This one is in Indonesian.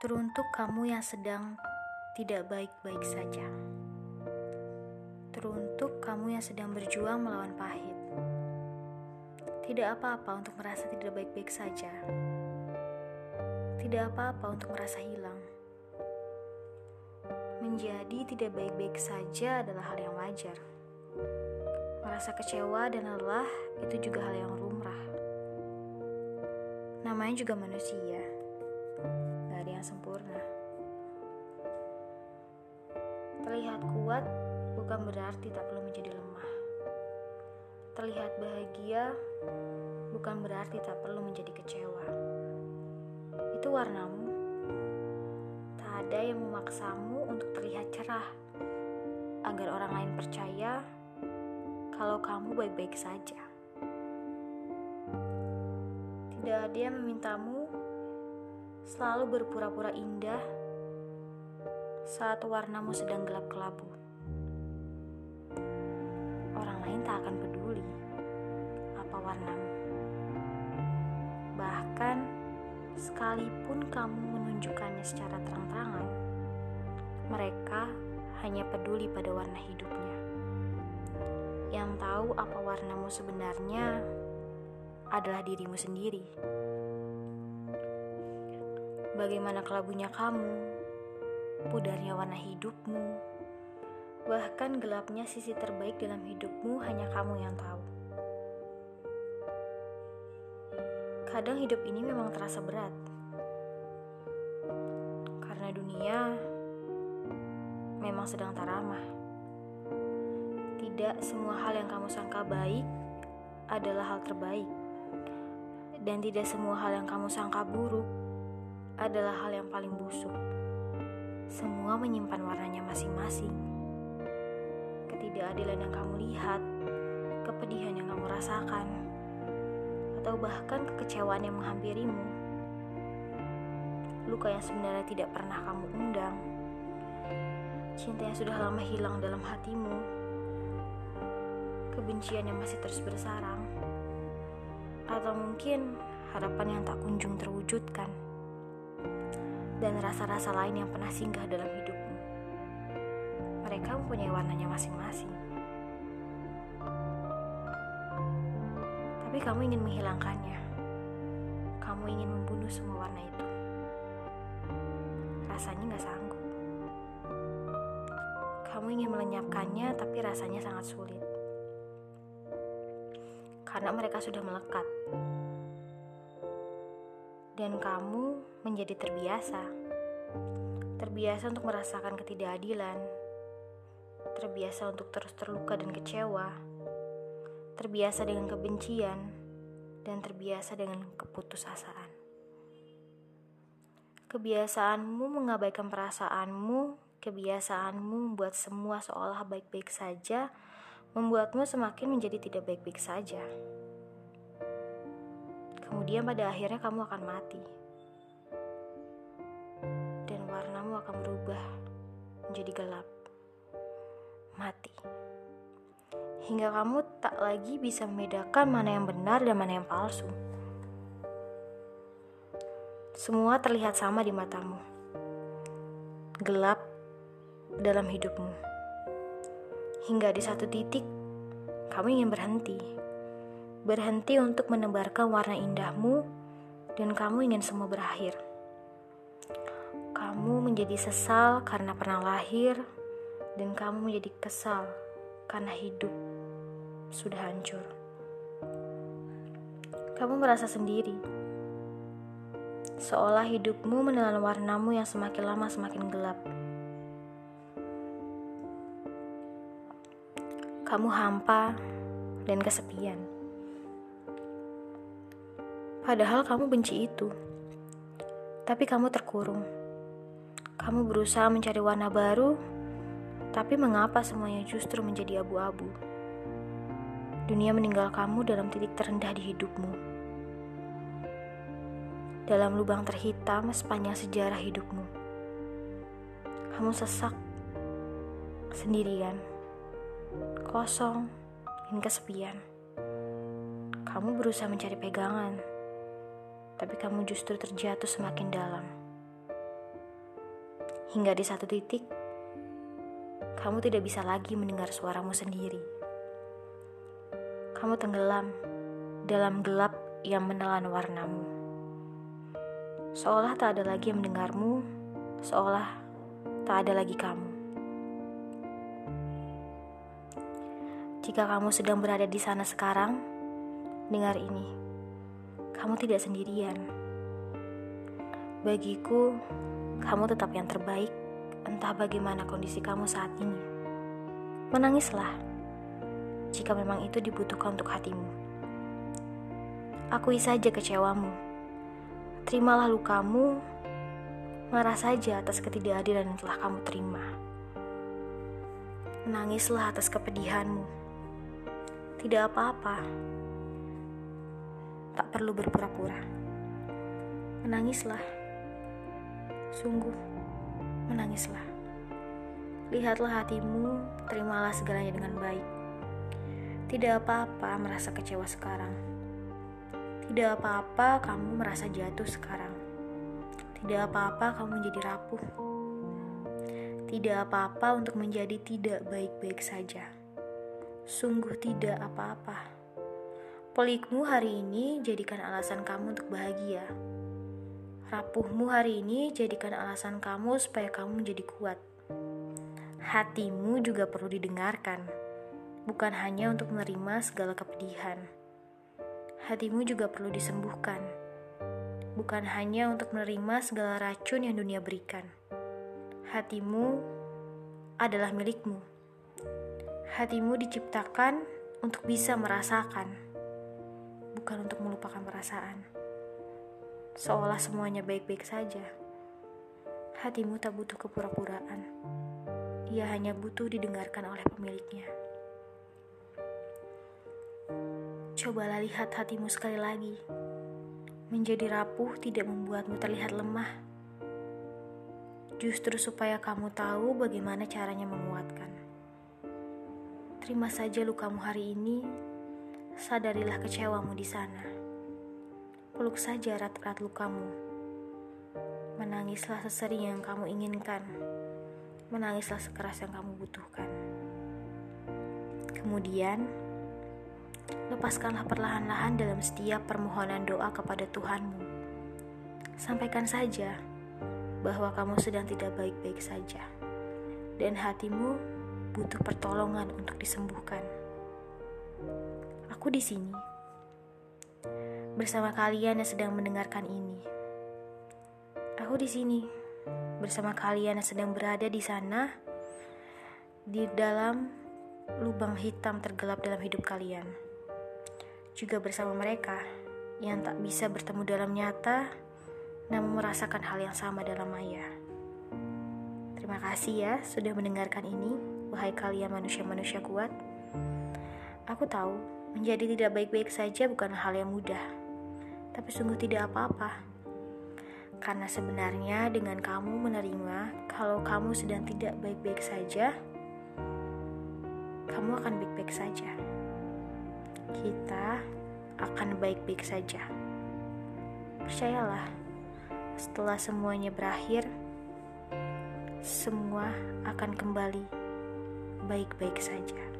Teruntuk kamu yang sedang tidak baik-baik saja. Teruntuk kamu yang sedang berjuang melawan pahit. Tidak apa-apa untuk merasa tidak baik-baik saja. Tidak apa-apa untuk merasa hilang. Menjadi tidak baik-baik saja adalah hal yang wajar. Merasa kecewa dan lelah itu juga hal yang lumrah. Namanya juga manusia yang sempurna. Terlihat kuat bukan berarti tak perlu menjadi lemah. Terlihat bahagia bukan berarti tak perlu menjadi kecewa. Itu warnamu. Tak ada yang memaksamu untuk terlihat cerah agar orang lain percaya kalau kamu baik-baik saja. Tidak ada yang memintamu selalu berpura-pura indah saat warnamu sedang gelap kelabu. Orang lain tak akan peduli apa warnamu. Bahkan sekalipun kamu menunjukkannya secara terang-terangan, mereka hanya peduli pada warna hidupnya. Yang tahu apa warnamu sebenarnya adalah dirimu sendiri bagaimana kelabunya kamu, pudarnya warna hidupmu, bahkan gelapnya sisi terbaik dalam hidupmu hanya kamu yang tahu. Kadang hidup ini memang terasa berat, karena dunia memang sedang tak ramah. Tidak semua hal yang kamu sangka baik adalah hal terbaik, dan tidak semua hal yang kamu sangka buruk adalah hal yang paling busuk. Semua menyimpan warnanya masing-masing. Ketidakadilan yang kamu lihat, kepedihan yang kamu rasakan, atau bahkan kekecewaan yang menghampirimu. Luka yang sebenarnya tidak pernah kamu undang. Cinta yang sudah lama hilang dalam hatimu. Kebencian yang masih terus bersarang. Atau mungkin harapan yang tak kunjung terwujudkan dan rasa-rasa lain yang pernah singgah dalam hidupmu. Mereka mempunyai warnanya masing-masing. Tapi kamu ingin menghilangkannya. Kamu ingin membunuh semua warna itu. Rasanya gak sanggup. Kamu ingin melenyapkannya, tapi rasanya sangat sulit. Karena mereka sudah melekat dan kamu menjadi terbiasa. Terbiasa untuk merasakan ketidakadilan, terbiasa untuk terus terluka dan kecewa, terbiasa dengan kebencian, dan terbiasa dengan keputusasaan. Kebiasaanmu mengabaikan perasaanmu, kebiasaanmu membuat semua seolah baik-baik saja, membuatmu semakin menjadi tidak baik-baik saja. Kemudian pada akhirnya kamu akan mati. Akan berubah menjadi gelap. Mati. Hingga kamu tak lagi bisa membedakan mana yang benar dan mana yang palsu. Semua terlihat sama di matamu. Gelap dalam hidupmu. Hingga di satu titik kamu ingin berhenti berhenti untuk menebarkan warna indahmu, dan kamu ingin semua berakhir. Kamu menjadi sesal karena pernah lahir, dan kamu menjadi kesal karena hidup sudah hancur. Kamu merasa sendiri, seolah hidupmu menelan warnamu yang semakin lama semakin gelap. Kamu hampa dan kesepian. Padahal kamu benci itu. Tapi kamu terkurung. Kamu berusaha mencari warna baru, tapi mengapa semuanya justru menjadi abu-abu? Dunia meninggal kamu dalam titik terendah di hidupmu. Dalam lubang terhitam sepanjang sejarah hidupmu. Kamu sesak, sendirian, kosong, dan kesepian. Kamu berusaha mencari pegangan tapi kamu justru terjatuh semakin dalam. Hingga di satu titik kamu tidak bisa lagi mendengar suaramu sendiri. Kamu tenggelam dalam gelap yang menelan warnamu. Seolah tak ada lagi yang mendengarmu, seolah tak ada lagi kamu. Jika kamu sedang berada di sana sekarang, dengar ini. Kamu tidak sendirian. Bagiku, kamu tetap yang terbaik entah bagaimana kondisi kamu saat ini. Menangislah jika memang itu dibutuhkan untuk hatimu. Akui saja kecewamu. Terimalah lukamu, marah saja atas ketidakadilan yang telah kamu terima. Menangislah atas kepedihanmu. Tidak apa-apa. Tak perlu berpura-pura. Menangislah. Sungguh menangislah. Lihatlah hatimu, terimalah segalanya dengan baik. Tidak apa-apa merasa kecewa sekarang. Tidak apa-apa kamu merasa jatuh sekarang. Tidak apa-apa kamu menjadi rapuh. Tidak apa-apa untuk menjadi tidak baik-baik saja. Sungguh tidak apa-apa. Pelikmu hari ini jadikan alasan kamu untuk bahagia. Rapuhmu hari ini jadikan alasan kamu supaya kamu menjadi kuat. Hatimu juga perlu didengarkan, bukan hanya untuk menerima segala kepedihan. Hatimu juga perlu disembuhkan, bukan hanya untuk menerima segala racun yang dunia berikan. Hatimu adalah milikmu. Hatimu diciptakan untuk bisa merasakan, bukan untuk melupakan perasaan seolah semuanya baik-baik saja. Hatimu tak butuh kepura-puraan. Ia hanya butuh didengarkan oleh pemiliknya. Cobalah lihat hatimu sekali lagi. Menjadi rapuh tidak membuatmu terlihat lemah. Justru supaya kamu tahu bagaimana caranya menguatkan. Terima saja lukamu hari ini, sadarilah kecewamu di sana. Peluk saja erat-erat lukamu. Menangislah sesering yang kamu inginkan. Menangislah sekeras yang kamu butuhkan. Kemudian, lepaskanlah perlahan-lahan dalam setiap permohonan doa kepada Tuhanmu. Sampaikan saja bahwa kamu sedang tidak baik-baik saja, dan hatimu butuh pertolongan untuk disembuhkan. Aku di sini bersama kalian yang sedang mendengarkan ini. Aku di sini bersama kalian yang sedang berada di sana di dalam lubang hitam tergelap dalam hidup kalian. Juga bersama mereka yang tak bisa bertemu dalam nyata namun merasakan hal yang sama dalam maya. Terima kasih ya sudah mendengarkan ini, wahai kalian manusia-manusia kuat. Aku tahu menjadi tidak baik-baik saja bukan hal yang mudah tapi sungguh tidak apa-apa. Karena sebenarnya dengan kamu menerima kalau kamu sedang tidak baik-baik saja, kamu akan baik-baik saja. Kita akan baik-baik saja. Percayalah, setelah semuanya berakhir, semua akan kembali baik-baik saja.